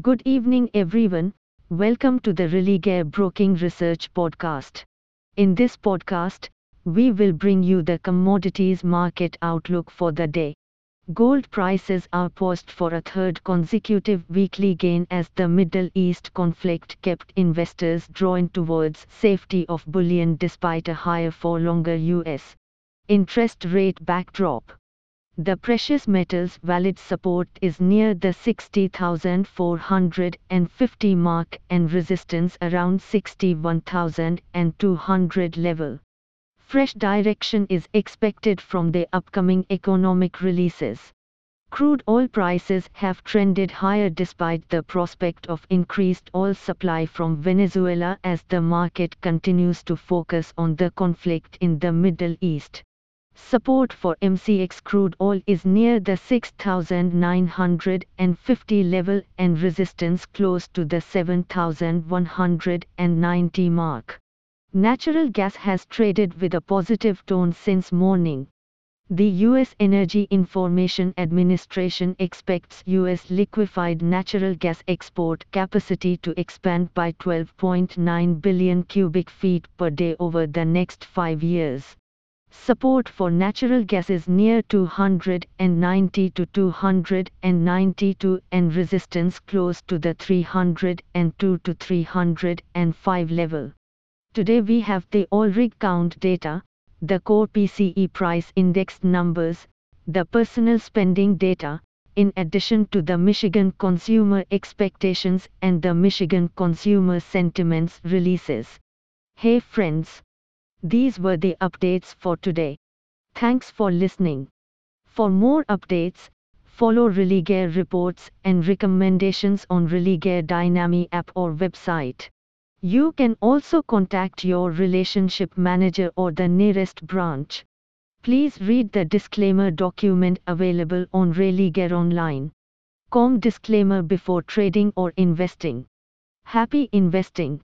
Good evening, everyone. Welcome to the Religare Broking Research Podcast. In this podcast, we will bring you the commodities market outlook for the day. Gold prices are poised for a third consecutive weekly gain as the Middle East conflict kept investors drawn towards safety of bullion despite a higher for longer US interest rate backdrop. The precious metals valid support is near the 60,450 mark and resistance around 61,200 level. Fresh direction is expected from the upcoming economic releases. Crude oil prices have trended higher despite the prospect of increased oil supply from Venezuela as the market continues to focus on the conflict in the Middle East. Support for MCX crude oil is near the 6,950 level and resistance close to the 7,190 mark. Natural gas has traded with a positive tone since morning. The U.S. Energy Information Administration expects U.S. liquefied natural gas export capacity to expand by 12.9 billion cubic feet per day over the next five years. Support for natural gas is near 290 to 292 and resistance close to the 302 to 305 level. Today we have the oil rig count data, the core PCE price index numbers, the personal spending data, in addition to the Michigan consumer expectations and the Michigan consumer sentiments releases. Hey friends! These were the updates for today. Thanks for listening. For more updates, follow Religare reports and recommendations on Religare Dynami app or website. You can also contact your relationship manager or the nearest branch. Please read the disclaimer document available on Religare Online. Com disclaimer before trading or investing. Happy investing.